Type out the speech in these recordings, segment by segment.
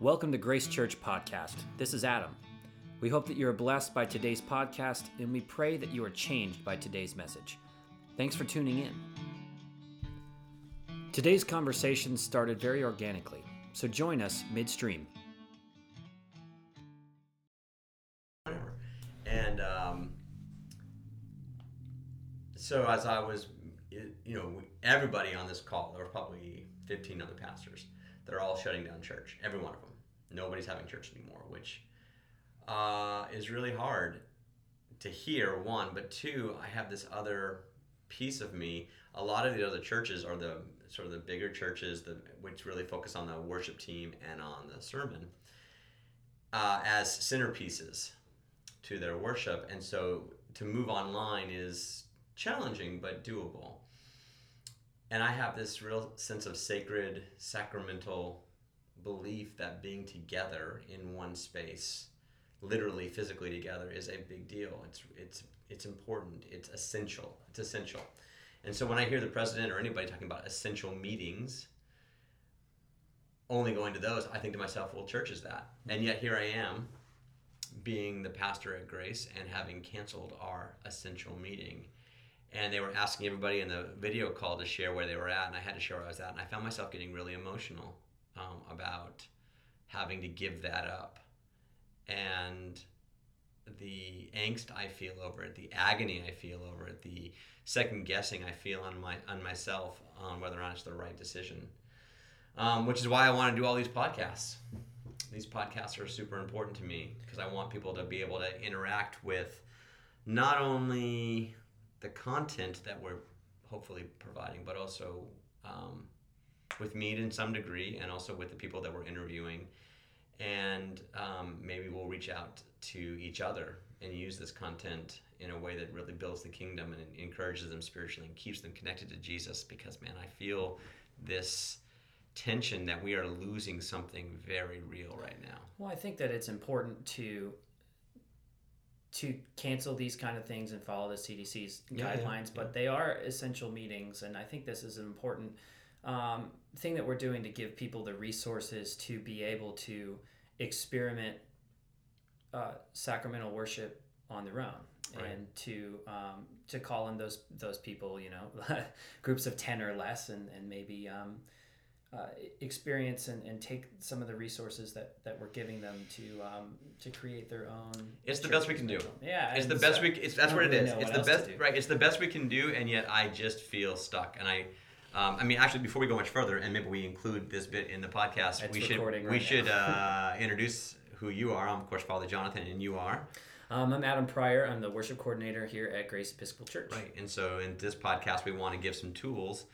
Welcome to Grace Church Podcast. This is Adam. We hope that you are blessed by today's podcast, and we pray that you are changed by today's message. Thanks for tuning in. Today's conversation started very organically, so join us midstream. And um, so as I was, you know, everybody on this call, there were probably 15 other pastors that are all shutting down church, every one of them nobody's having church anymore, which uh, is really hard to hear. One, but two, I have this other piece of me. A lot of the other churches are the sort of the bigger churches, the, which really focus on the worship team and on the sermon uh, as centerpieces to their worship, and so to move online is challenging but doable. And I have this real sense of sacred, sacramental belief that being together in one space, literally physically together, is a big deal. It's it's it's important. It's essential. It's essential. And so when I hear the president or anybody talking about essential meetings, only going to those, I think to myself, well, church is that. And yet here I am, being the pastor at Grace and having canceled our essential meeting. And they were asking everybody in the video call to share where they were at, and I had to share where I was at. And I found myself getting really emotional um, about having to give that up and the angst I feel over it, the agony I feel over it, the second guessing I feel on my on myself on whether or not it's the right decision. Um, which is why I want to do all these podcasts. These podcasts are super important to me because I want people to be able to interact with not only the content that we're hopefully providing, but also um, with me in some degree and also with the people that we're interviewing. And um, maybe we'll reach out to each other and use this content in a way that really builds the kingdom and encourages them spiritually and keeps them connected to Jesus because, man, I feel this tension that we are losing something very real right now. Well, I think that it's important to to cancel these kind of things and follow the CDC's yeah, guidelines, yeah, yeah. but they are essential meetings, and I think this is an important um, thing that we're doing to give people the resources to be able to experiment uh, sacramental worship on their own right. and to um, to call in those those people you know groups of 10 or less and, and maybe um, uh, experience and, and take some of the resources that, that we're giving them to um, to create their own. It's the best we can do. Yeah, it's the best so we. It's that's what it is. It's the best, right? It's the best we can do, and yet I just feel stuck, and I um, I mean, actually, before we go much further, and maybe we include this bit in the podcast, it's we should right we now. should uh, introduce who you are. I'm of course Father Jonathan, and you are. Um, I'm Adam Pryor. I'm the worship coordinator here at Grace Episcopal Church. Right, and so in this podcast, we want to give some tools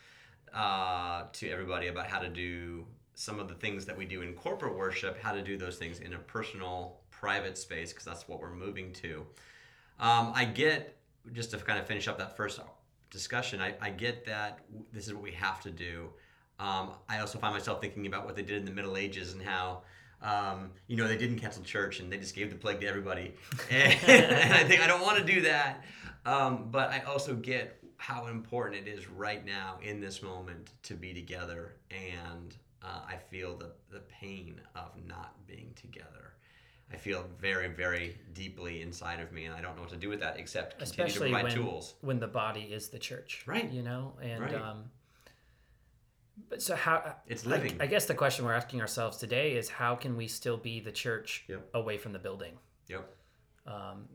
uh, to everybody about how to do some of the things that we do in corporate worship, how to do those things in a personal, private space, because that's what we're moving to. Um, I get just to kind of finish up that first discussion, I, I get that this is what we have to do. Um, I also find myself thinking about what they did in the Middle Ages and how, um, you know, they didn't cancel church and they just gave the plague to everybody. And, and I think I don't want to do that. Um, but I also get how important it is right now in this moment to be together. And uh, I feel the, the pain of not being together. I feel very, very deeply inside of me, and I don't know what to do with that except continue Especially to provide when, tools. When the body is the church, right? You know, and right. um, but so how? It's living. I, I, guess the question we're asking ourselves today is how can we still be the church yep. away from the building? Yep. Um,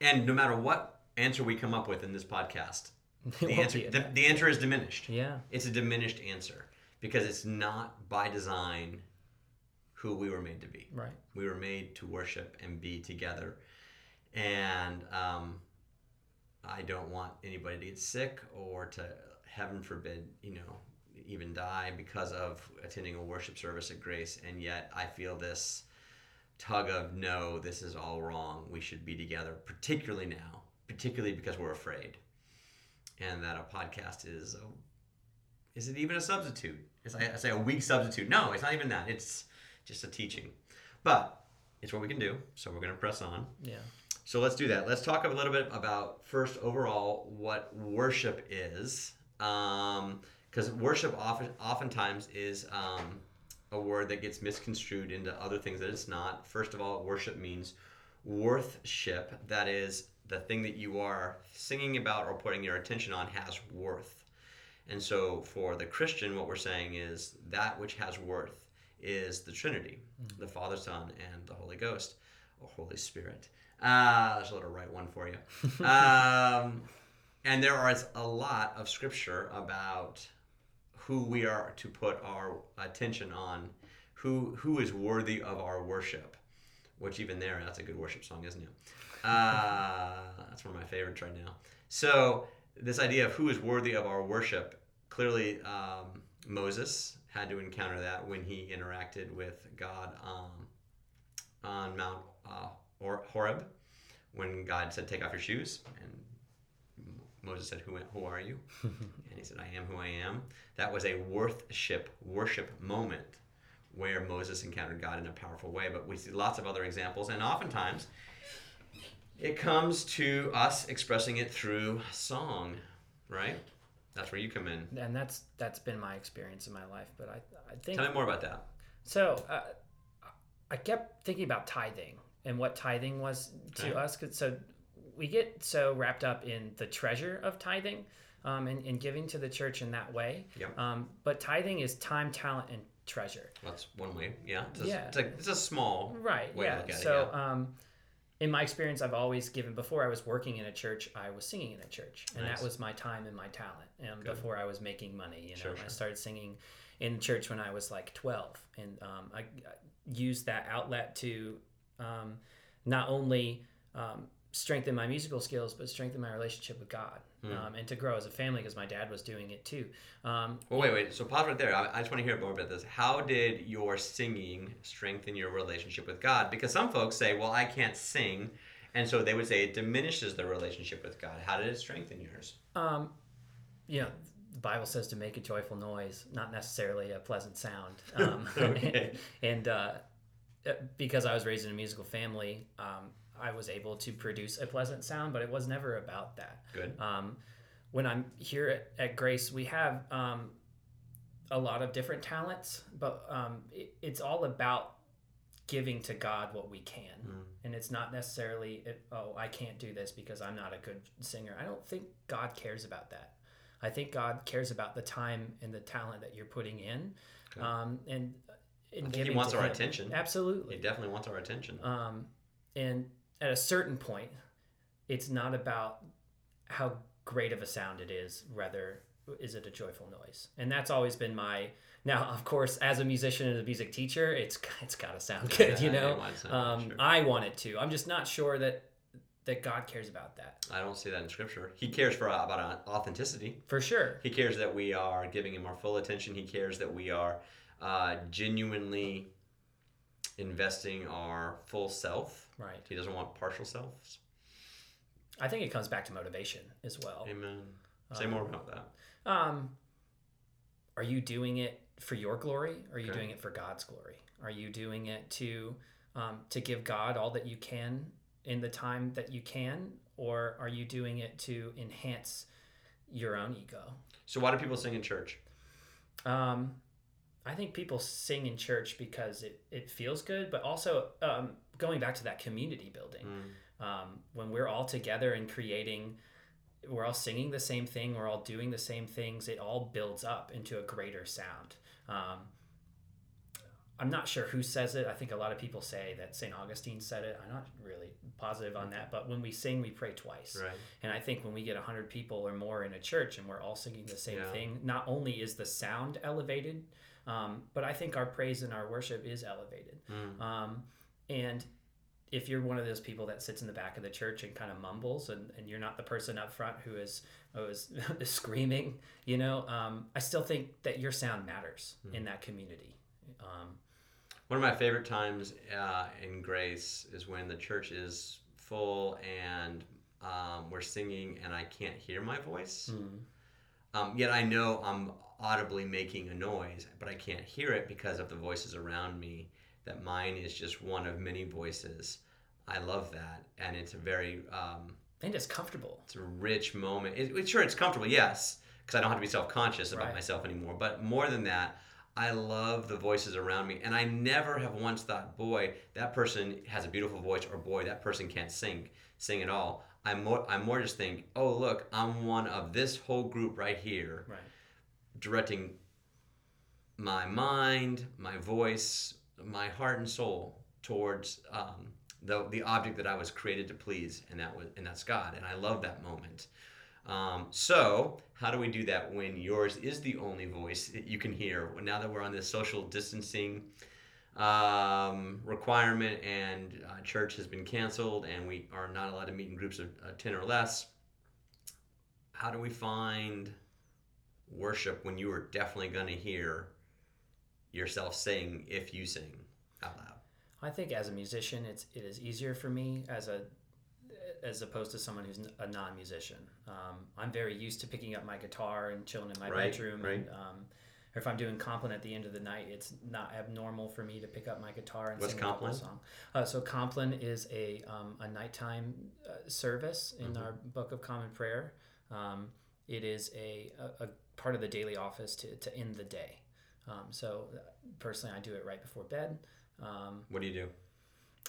and no matter what answer we come up with in this podcast, the answer the, the answer is diminished. Yeah, it's a diminished answer because it's not by design who we were made to be. Right. We were made to worship and be together. And um, I don't want anybody to get sick or to, heaven forbid, you know, even die because of attending a worship service at Grace. And yet I feel this tug of no, this is all wrong. We should be together, particularly now, particularly because we're afraid. And that a podcast is a, is it even a substitute? Is I, I say a weak substitute? No, it's not even that. It's just a teaching. But it's what we can do, so we're going to press on. Yeah. So let's do that. Let's talk a little bit about first overall what worship is, because um, worship often oftentimes is um, a word that gets misconstrued into other things that it's not. First of all, worship means worthship. That is, the thing that you are singing about or putting your attention on has worth. And so for the Christian, what we're saying is that which has worth is the Trinity, mm-hmm. the Father, Son, and the Holy Ghost, or Holy Spirit. Uh, there's a little right one for you. um, and there is a lot of scripture about who we are to put our attention on, who who is worthy of our worship. Which even there, that's a good worship song, isn't it? Uh, that's one of my favorites right now. So this idea of who is worthy of our worship, clearly um, Moses had to encounter that when he interacted with God um, on Mount uh, Horeb, when God said, "Take off your shoes," and Moses said, "Who, who are you?" and he said, "I am who I am." That was a worship worship moment where Moses encountered God in a powerful way. But we see lots of other examples, and oftentimes it comes to us expressing it through song, right? That's where you come in. And that's that's been my experience in my life. But I I think tell me more about that. So uh, I kept thinking about tithing and what tithing was to okay. us. Cause so we get so wrapped up in the treasure of tithing um, and, and giving to the church in that way. Yep. Um, but tithing is time, talent, and treasure. That's one way. Yeah. It's a, yeah. It's a, it's a small right. yeah. so, it, yeah. Um, in my experience, I've always given. Before I was working in a church, I was singing in a church, and nice. that was my time and my talent. And before I was making money, you know, sure, sure. I started singing in church when I was like twelve, and um, I, I, used that outlet to um, not only um, strengthen my musical skills, but strengthen my relationship with God mm. um, and to grow as a family because my dad was doing it too. Um, well, wait, wait. So pause right there. I, I just want to hear more about this. How did your singing strengthen your relationship with God? Because some folks say, well, I can't sing. And so they would say it diminishes their relationship with God. How did it strengthen yours? Um, you know, the Bible says to make a joyful noise, not necessarily a pleasant sound. Um, okay. and, uh, because I was raised in a musical family, um, I was able to produce a pleasant sound, but it was never about that. Good. Um, when I'm here at, at Grace, we have um, a lot of different talents, but um, it, it's all about giving to God what we can. Mm. And it's not necessarily, it, oh, I can't do this because I'm not a good singer. I don't think God cares about that. I think God cares about the time and the talent that you're putting in. Okay. Um, and, and he wants our him. attention. Absolutely. He definitely wants our attention. Um, and at a certain point, it's not about how great of a sound it is, rather is it a joyful noise? And that's always been my now, of course, as a musician and a music teacher, it's it's got to sound good, yeah, you know. Um, sure. I want it to. I'm just not sure that that God cares about that. I don't see that in Scripture. He cares for uh, about authenticity. For sure. He cares that we are giving Him our full attention. He cares that we are uh, genuinely investing our full self Right. He doesn't want partial selves. I think it comes back to motivation as well. Amen. Say um, more about that. Um, are you doing it for your glory? Or are you okay. doing it for God's glory? Are you doing it to um, to give God all that you can in the time that you can, or are you doing it to enhance your own ego? So why do people sing in church? Um, I think people sing in church because it, it feels good, but also um, going back to that community building, mm. um, when we're all together and creating, we're all singing the same thing, we're all doing the same things, it all builds up into a greater sound. Um, I'm not sure who says it. I think a lot of people say that St. Augustine said it. I'm not really positive on that, but when we sing, we pray twice. Right. And I think when we get 100 people or more in a church and we're all singing the same yeah. thing, not only is the sound elevated, um, but I think our praise and our worship is elevated. Mm. Um, and if you're one of those people that sits in the back of the church and kind of mumbles and, and you're not the person up front who is, who is screaming, you know, um, I still think that your sound matters mm. in that community. Um, one of my favorite times uh, in Grace is when the church is full and um, we're singing and I can't hear my voice. Mm. yet I know I'm audibly making a noise, but I can't hear it because of the voices around me that mine is just one of many voices. I love that, and it's a very um, and it's comfortable. It's a rich moment. It, it, sure, it's comfortable, yes, because I don't have to be self conscious about right. myself anymore. But more than that, I love the voices around me, and I never have once thought, boy, that person has a beautiful voice, or boy, that person can't sing, sing at all. I more, I more just think, oh look, I'm one of this whole group right here, Right. directing my mind, my voice, my heart and soul towards um, the the object that I was created to please, and that was and that's God, and I love that moment. Um, so, how do we do that when yours is the only voice that you can hear? Now that we're on this social distancing um, requirement and uh, church has been canceled and we are not allowed to meet in groups of uh, 10 or less, how do we find worship when you are definitely going to hear yourself sing if you sing out loud? I think as a musician, it's it is easier for me as a as opposed to someone who's a non-musician. Um, I'm very used to picking up my guitar and chilling in my Right, bedroom. right. And, um, or if I'm doing Compline at the end of the night, it's not abnormal for me to pick up my guitar and What's sing a Compline? song. Uh, so Compline is a um, a nighttime uh, service in Mm-hmm. our Book of Common Prayer. Um, it is a, a, a part of the daily office to, to end the day. Um, so uh, personally, I do it right before bed. Um, What do you do?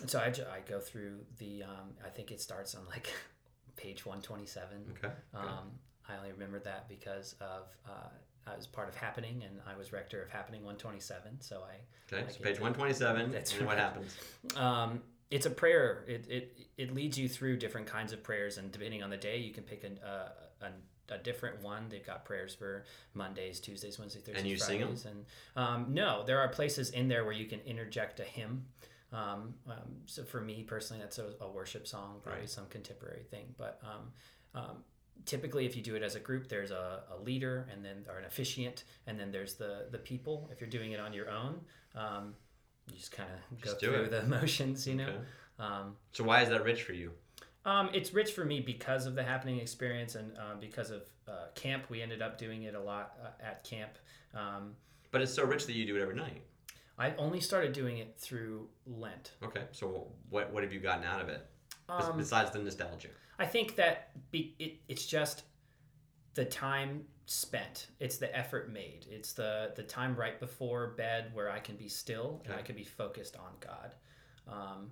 so I, I go through the, um, I think it starts on like page 127. Okay. Um, I only remember that because of, uh, I was part of Happening and I was rector of Happening 127. So I, okay. I So page 127. That's and what happens? um, it's a prayer. It, it, it leads you through different kinds of prayers, and depending on the day, you can pick a, a, a, a different one. They've got prayers for Mondays, Tuesdays, Wednesdays, Thursdays, you sing 'em? Fridays, and um, no, there are places in there where you can interject a hymn. Um, um, so for me personally, that's a, a worship song, probably Right. some contemporary thing. But um, um, typically, if you do it as a group, there's a, a leader and then or an officiant, and then there's the the people. If you're doing it on your own, um, you just kind of go through it. the motions, you know. Okay. Um, So why is that rich for you? Um, it's rich for me because of the happening experience and uh, because of uh, camp. We ended up doing it a lot uh, at camp. Um, But it's so rich that you do it every night. I only started doing it through Lent. Okay. So what what have you gotten out of it Um, besides the nostalgia? I think that be, it, it's just the time spent. It's the effort made. It's the the time right before bed where I can be still and I can be focused on God, um,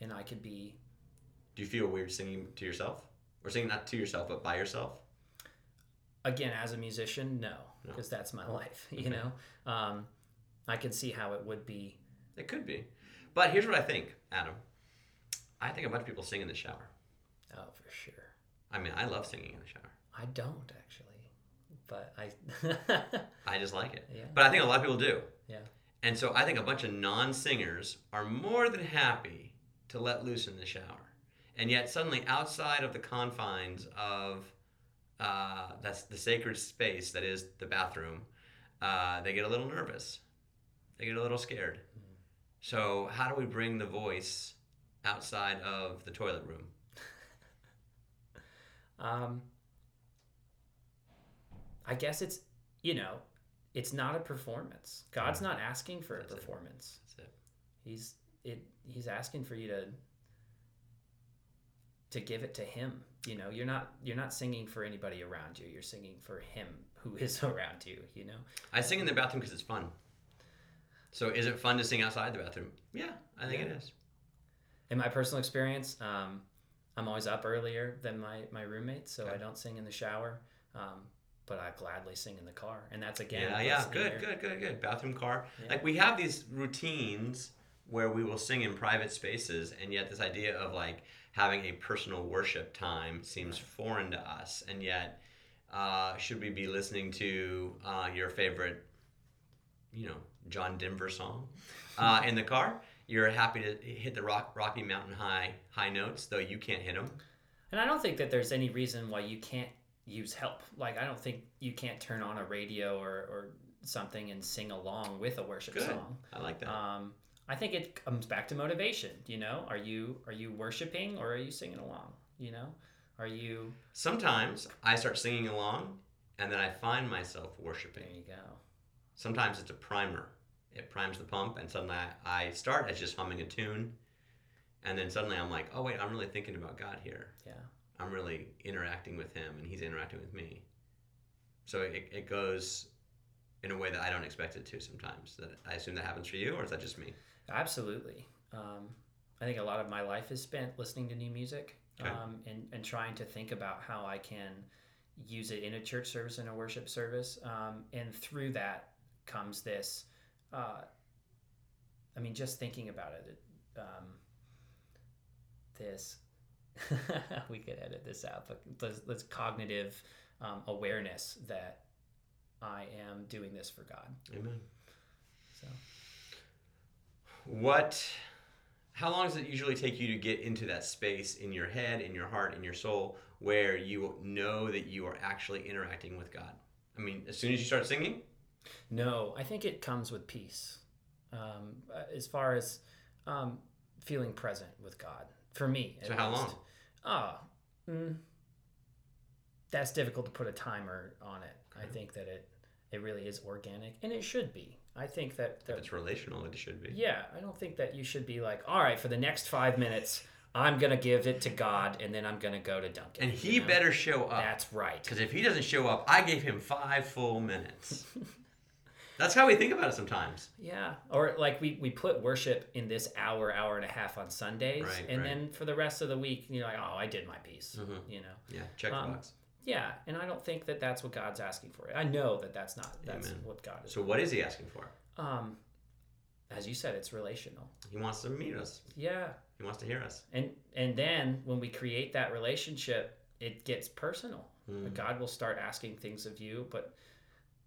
and I could be Do you feel weird singing to yourself, or singing not to yourself but by yourself? again as a musician no No. because that's my life you Okay. know um, i can see how it would be It could be. But here's what I think, Adam. I think a bunch of people sing in the shower. oh for sure I mean, I love singing in the shower. i don't actually but i I just like it. Yeah. But I think a lot of people do. yeah And so I think a bunch of non singers are more than happy to let loose in the shower. And yet, suddenly, outside of the confines of uh, that's the sacred space that is the bathroom, uh, they get a little nervous. They get a little scared. So, how do we bring the voice outside of the toilet room? um, i guess it's you know it's not a performance god's not asking for a That's it. performance That's it. he's it he's asking for you to to give it to him you know you're not you're not singing for anybody around you you're singing for him who is around you you know I sing in the bathroom because it's fun. So, is it fun to sing outside the bathroom? Yeah, I think it Yeah. is. in my personal experience um, i'm always up earlier than my my roommates so Okay. i don't sing in the shower um, but i gladly sing in the car and that's again Yeah, yeah, good, good, good, good. Bathroom car. Yeah. Like we have these routines where we will sing in private spaces, and yet this idea of like having a personal worship time seems foreign to us. And yet, uh, should we be listening to uh, your favorite, you know, John Denver song uh, in the car? You're happy to hit the rock, Rocky Mountain High high notes, though you can't hit them. and i don't think that there's any reason why you can't use help like i don't think you can't turn on a radio or, or something and sing along with a worship Good. song I like that. um, I think it comes back to motivation. You know, are you are you worshiping or are you singing along? You know, are you? Sometimes I start singing along, and then I find myself worshiping. There you go. Sometimes it's a primer. It primes the pump, and suddenly I, I start as just humming a tune, and then suddenly I'm like, oh wait, I'm really thinking about God here. Yeah. I'm really interacting with Him, and He's interacting with me. So it, it goes in a way that I don't expect it to sometimes. That I assume that happens for you, or is that just me? Absolutely. Um, I think a lot of my life is spent listening to new music Okay. um, and, and trying to think about how I can use it in a church service and a worship service. Um, and through that comes this. Uh, I mean, just thinking about it, um, this we could edit this out, but this, this cognitive um, awareness that I am doing this for God. Amen. So What? How long does it usually take you to get into that space in your head, in your heart, in your soul, where you know that you are actually interacting with God? I mean, as soon as you start singing, no, I think it comes with peace. Um, uh, as far as um, feeling present with God, for me. So how least. long? Ah, mm, that's difficult to put a timer on it. I think that it it really is organic, and it should be. I think that, if it's relational, it should be. yeah, I don't think that you should be like, all right, for the next five minutes, I'm gonna give it to God, and then I'm gonna go to Dunkin'. And he you know? better show up. That's right. Because if he doesn't show up, I gave him five full minutes. That's how we think about it sometimes. Yeah, or like we, we put worship in this hour, hour and a half on Sundays, Right, and right. then for the rest of the week, you're like, oh, I did my piece, Mhm. you know. Yeah, check Um, the box. Yeah, and I don't think that that's what God's asking for. I know that that's not that's Amen. what God is. So what is he asking for? Um, as you said, it's relational. He wants to meet us. Yeah, He wants to hear us. and and then when we create that relationship, it gets personal. Mm. God will start asking things of you, but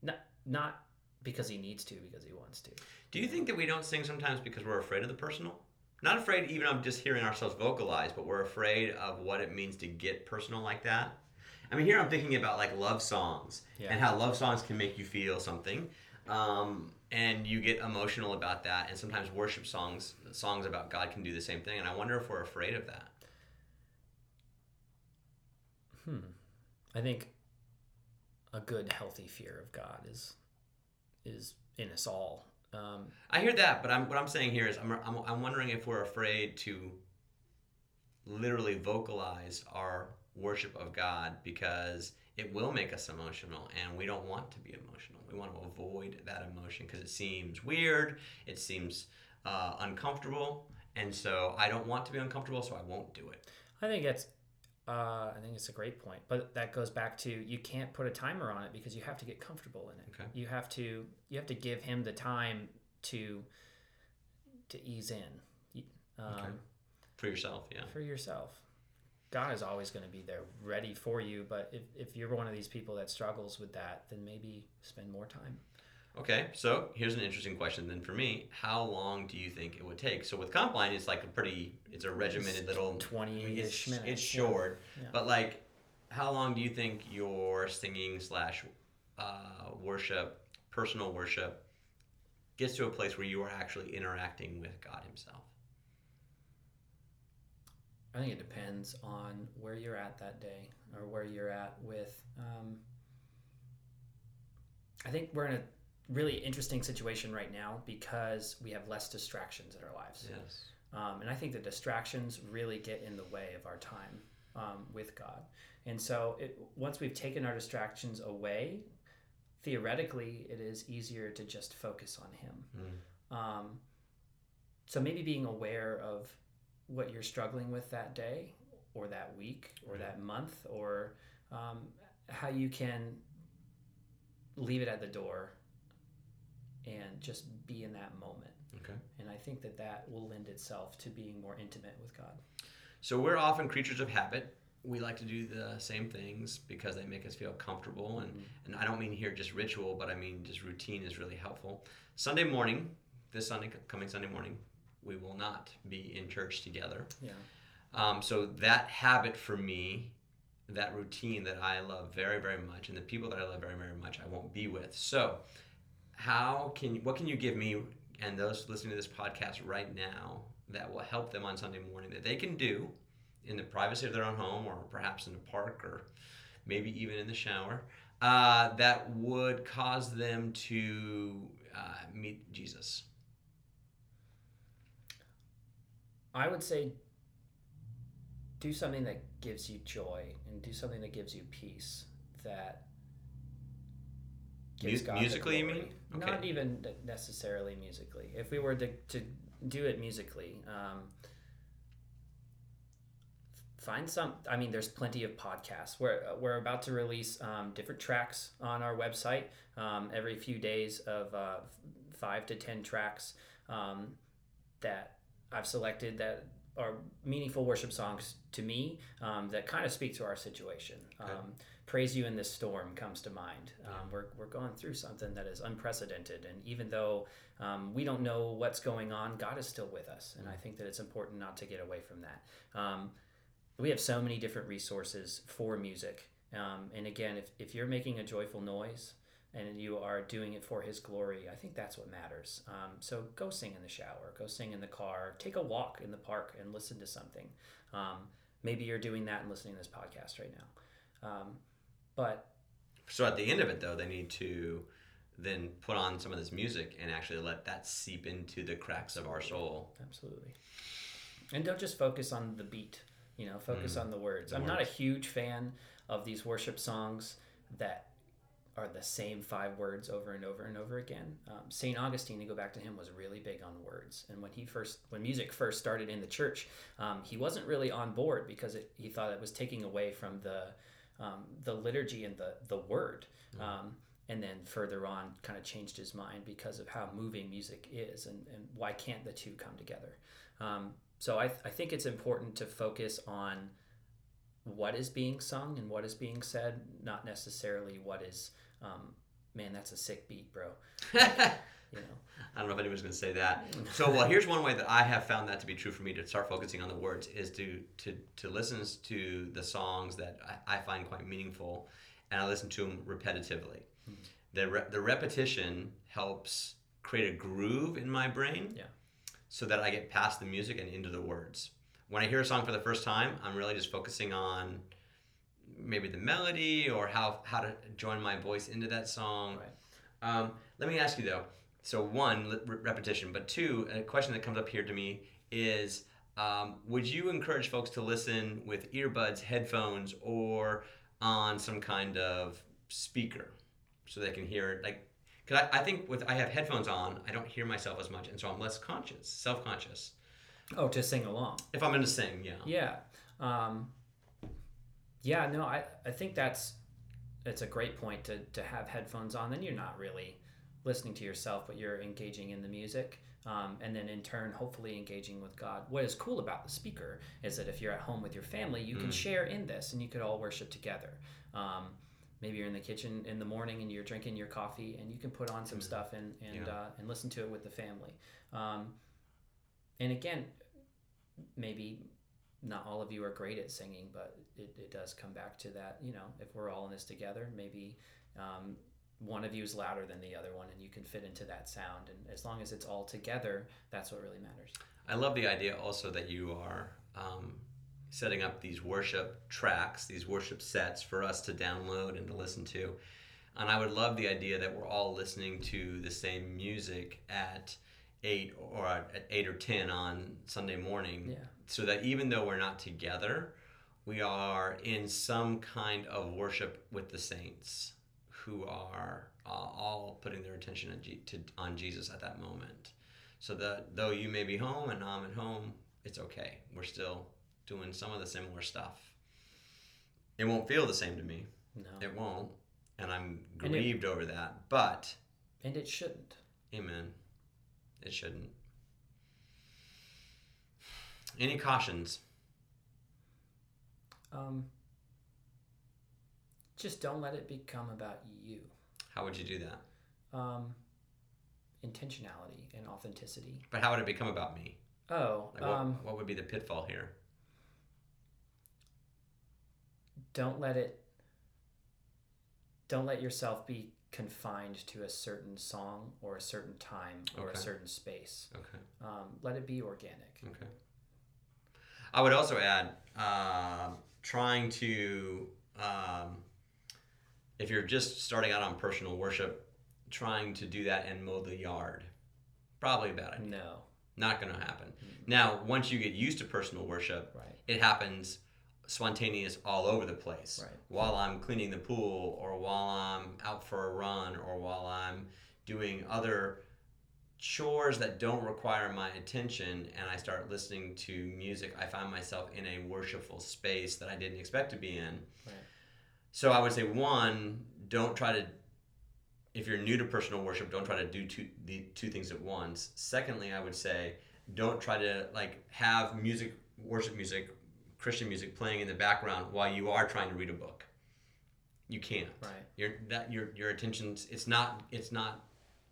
not not because He needs to, because He wants to. Do you think that we don't sing sometimes because we're afraid of the personal? Not afraid even of just hearing ourselves vocalize, but we're afraid of what it means to get personal like that. I mean, here I'm thinking about like love songs Yeah. and how love songs can make you feel something, um, and you get emotional about that. And sometimes worship songs, songs about God, can do the same thing. And I wonder if we're afraid of that. Hmm. I think a good, healthy fear of God is is in us all. Um, I hear that, but I'm, what I'm saying here is I'm, I'm, I'm wondering if we're afraid to literally vocalize our worship of God because it will make us emotional and we don't want to be emotional. We want to avoid that emotion because it seems weird, it seems uh, uncomfortable, and so I don't want to be uncomfortable, so I won't do it. I think it's uh, I think it's a great point, but that goes back to you can't put a timer on it because you have to get comfortable in it. Okay. You have to you have to give him the time to to ease in um, Okay. For yourself, yeah. for yourself. God is always going to be there, ready for you. But if, if you're one of these people that struggles with that, then maybe spend more time. Okay, so here's an interesting question then for me. How long do you think it would take? So with Compline, it's like a pretty, it's a regimented little 20 it's, ish minutes. It's yeah. short, Yeah. but like, how long do you think your singing slash uh, worship, personal worship, gets to a place where you are actually interacting with God Himself? I think it depends on where you're at that day or where you're at with. Um, I think we're in a really interesting situation right now because we have less distractions in our lives. Yes. Um, and I think the distractions really get in the way of our time um, with God. And so it, once we've taken our distractions away, theoretically, it is easier to just focus on Him. Mm. Um, so maybe being aware of what you're struggling with that day or that week or that month or um, how you can leave it at the door and just be in that moment. Okay. And I think that that will lend itself to being more intimate with God. So we're often creatures of habit. We like to do the same things because they make us feel comfortable, and and I don't mean here just ritual, but I mean just routine is really helpful. Sunday morning, this Sunday coming Sunday morning, we will not be in church together. Yeah. Um, so that habit for me, that routine that I love very very much, and the people that I love very very much, I won't be with. So how can what can you give me and those listening to this podcast right now that will help them on Sunday morning that they can do in the privacy of their own home or perhaps in a park or maybe even in the shower uh, that would cause them to uh, meet Jesus? I would say do something that gives you joy and do something that gives you peace that gives God musically, you mean? Okay. Not even necessarily musically. If we were to, to do it musically, um, find some. I mean, there's plenty of podcasts. We're we're about to release um, different tracks on our website um, every few days of uh, five to ten tracks um, that I've selected that are meaningful worship songs to me um, that kind of speak to our situation. Okay. Um, Praise You in This Storm comes to mind. Um, we're, we're going through something that is unprecedented. And even though um, we don't know what's going on, God is still with us. And I think that it's important not to get away from that. Um, we have so many different resources for music. Um, and again, if, if you're making a joyful noise and you are doing it for His glory, I think that's what matters. Um, so go sing in the shower, go sing in the car, take a walk in the park and listen to something. Um, maybe you're doing that and listening to this podcast right now. Um, but So at the end of it, though, they need to then put on some of this music and actually let that seep into the cracks of our soul. Absolutely. And don't just focus on the beat, you know, focus on the words. Mm. the I'm not a huge fan of these worship songs that are the same five words over and over and over again. Um, St. Augustine, to go back to him, was really big on words. And when he first, when music first started in the church, um, he wasn't really on board because it, he thought it was taking away from the, um, the liturgy and the, the word. Um, and then further on, kind of changed his mind because of how moving music is and, and why can't the two come together. Um, so I, I think it's important to focus on what is being sung and what is being said, not necessarily what is, um, man, that's a sick beat, bro. You know, I don't know if anyone's going to say that. So, well, here's one way that I have found that to be true for me to start focusing on the words is to to to listen to the songs that I, I find quite meaningful, and I listen to them repetitively. The re- the repetition helps create a groove in my brain, Yeah. so that I get past the music and into the words. When I hear a song for the first time, I'm really just focusing on maybe the melody or how how to join my voice into that song. Right. Um, let me ask you though. So one, re- repetition, but two, a question that comes up here to me is: um, Would you encourage folks to listen with earbuds, headphones, or on some kind of speaker so they can hear it? Like, because I, I think with I have headphones on, I don't hear myself as much, and so I'm less conscious, self-conscious. Oh, to sing along. If I'm going to sing, yeah. Yeah. Um, yeah, no, I, I think that's it's a great point to, to have headphones on. Then you're not really listening to yourself, but you're engaging in the music. Um, and then in turn, hopefully engaging with God. What is cool about the speaker is that if you're at home with your family, you can Mm. share in this and you could all worship together. Um, maybe you're in the kitchen in the morning and you're drinking your coffee and you can put on some Mm. stuff and, and, Yeah. uh, and listen to it with the family. Um, and again, maybe not all of you are great at singing, but it, it does come back to that. You know, if we're all in this together, maybe um, one of you is louder than the other one, and you can fit into that sound. And as long as it's all together, that's what really matters. I love the idea also that you are um, setting up these worship tracks, these worship sets for us to download and to listen to. And I would love the idea that we're all listening to the same music at eight or at eight or ten on Sunday morning, Yeah. so that even though we're not together, we are in some kind of worship with the saints who are uh, all putting their attention on, G- to, on Jesus at that moment. So that though you may be home and I'm at home, it's okay. We're still doing some of the similar stuff. It won't feel the same to me. No, It won't. And I'm And it- grieved over that. But, and it shouldn't. amen. It shouldn't. Any cautions? Um, just don't let it become about you. How would you do that? Um, intentionality and authenticity. But how would it become about me? Oh, Like what, um, what would be the pitfall here? don't let it don't let yourself be confined to a certain song or a certain time or Okay. a certain space Okay. um, let it be organic Okay. I would also add um trying to, um, if you're just starting out on personal worship, trying to do that and mow the yard. Probably a bad idea. no Not going to happen. Now, once you get used to personal worship, right it happens spontaneous all over the place Right. while I'm cleaning the pool or while I'm out for a run or while I'm doing other chores that don't require my attention and I start listening to music, I find myself in a worshipful space that I didn't expect to be in. Right. So I would say one, don't try to if you're new to personal worship, don't try to do two the two things at once. Secondly, I would say don't try to like have music worship music, Christian music playing in the background while you are trying to read a book. You can't. Right. Your that your your attention's it's not it's not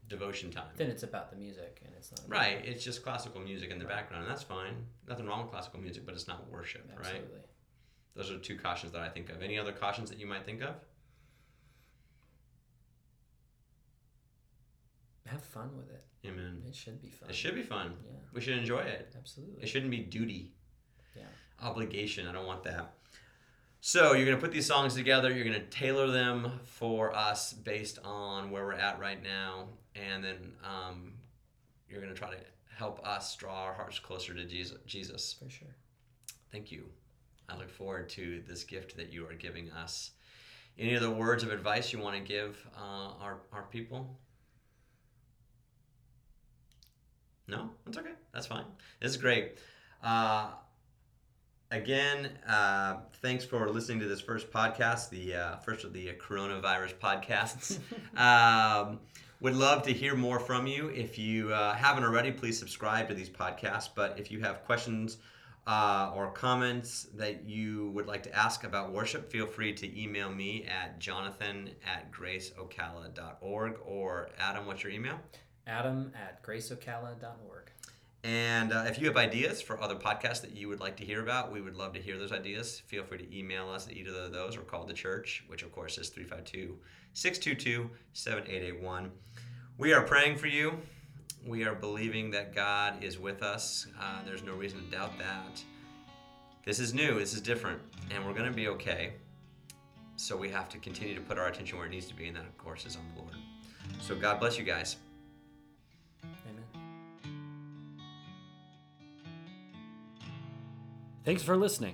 devotion time. Then it's about the music, and it's not Right. It's just classical music in the background, and that's fine. Nothing wrong with classical music, but it's not worship, right? Absolutely. Those are two cautions that I think of. Any other cautions that you might think of? Have fun with it. Amen. It should be fun. It should be fun. Yeah. We should enjoy it. Absolutely. It shouldn't be duty. Obligation. I don't want that. So you're gonna put these songs together. You're gonna tailor them for us based on where we're at right now, and then um, you're gonna try to help us draw our hearts closer to Jesus. Jesus. For sure. Thank you. I look forward to this gift that you are giving us. Any other words of advice you want to give uh, our our people? No, that's okay. That's fine. This is great. Uh, again, uh, thanks for listening to this first podcast, the uh, first of the coronavirus podcasts. um, would love to hear more from you. If you uh, haven't already, please subscribe to these podcasts. But if you have questions uh, or comments that you would like to ask about worship, feel free to email me at jonathan at graceocala.org or Adam, what's your email? Adam at graceocala.org. And uh, if you have ideas for other podcasts that you would like to hear about, we would love to hear those ideas. Feel free to email us at either of those or call the church, which of course is 352 622 7881. We are praying for you. We are believing that God is with us. Uh, there's no reason to doubt that. This is new, this is different, and we're going to be okay. So we have to continue to put our attention where it needs to be, and that, of course, is on the Lord. So God bless you guys. Thanks for listening.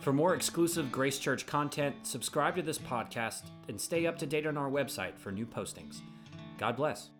For more exclusive Grace Church content, subscribe to this podcast and stay up to date on our website for new postings. God bless.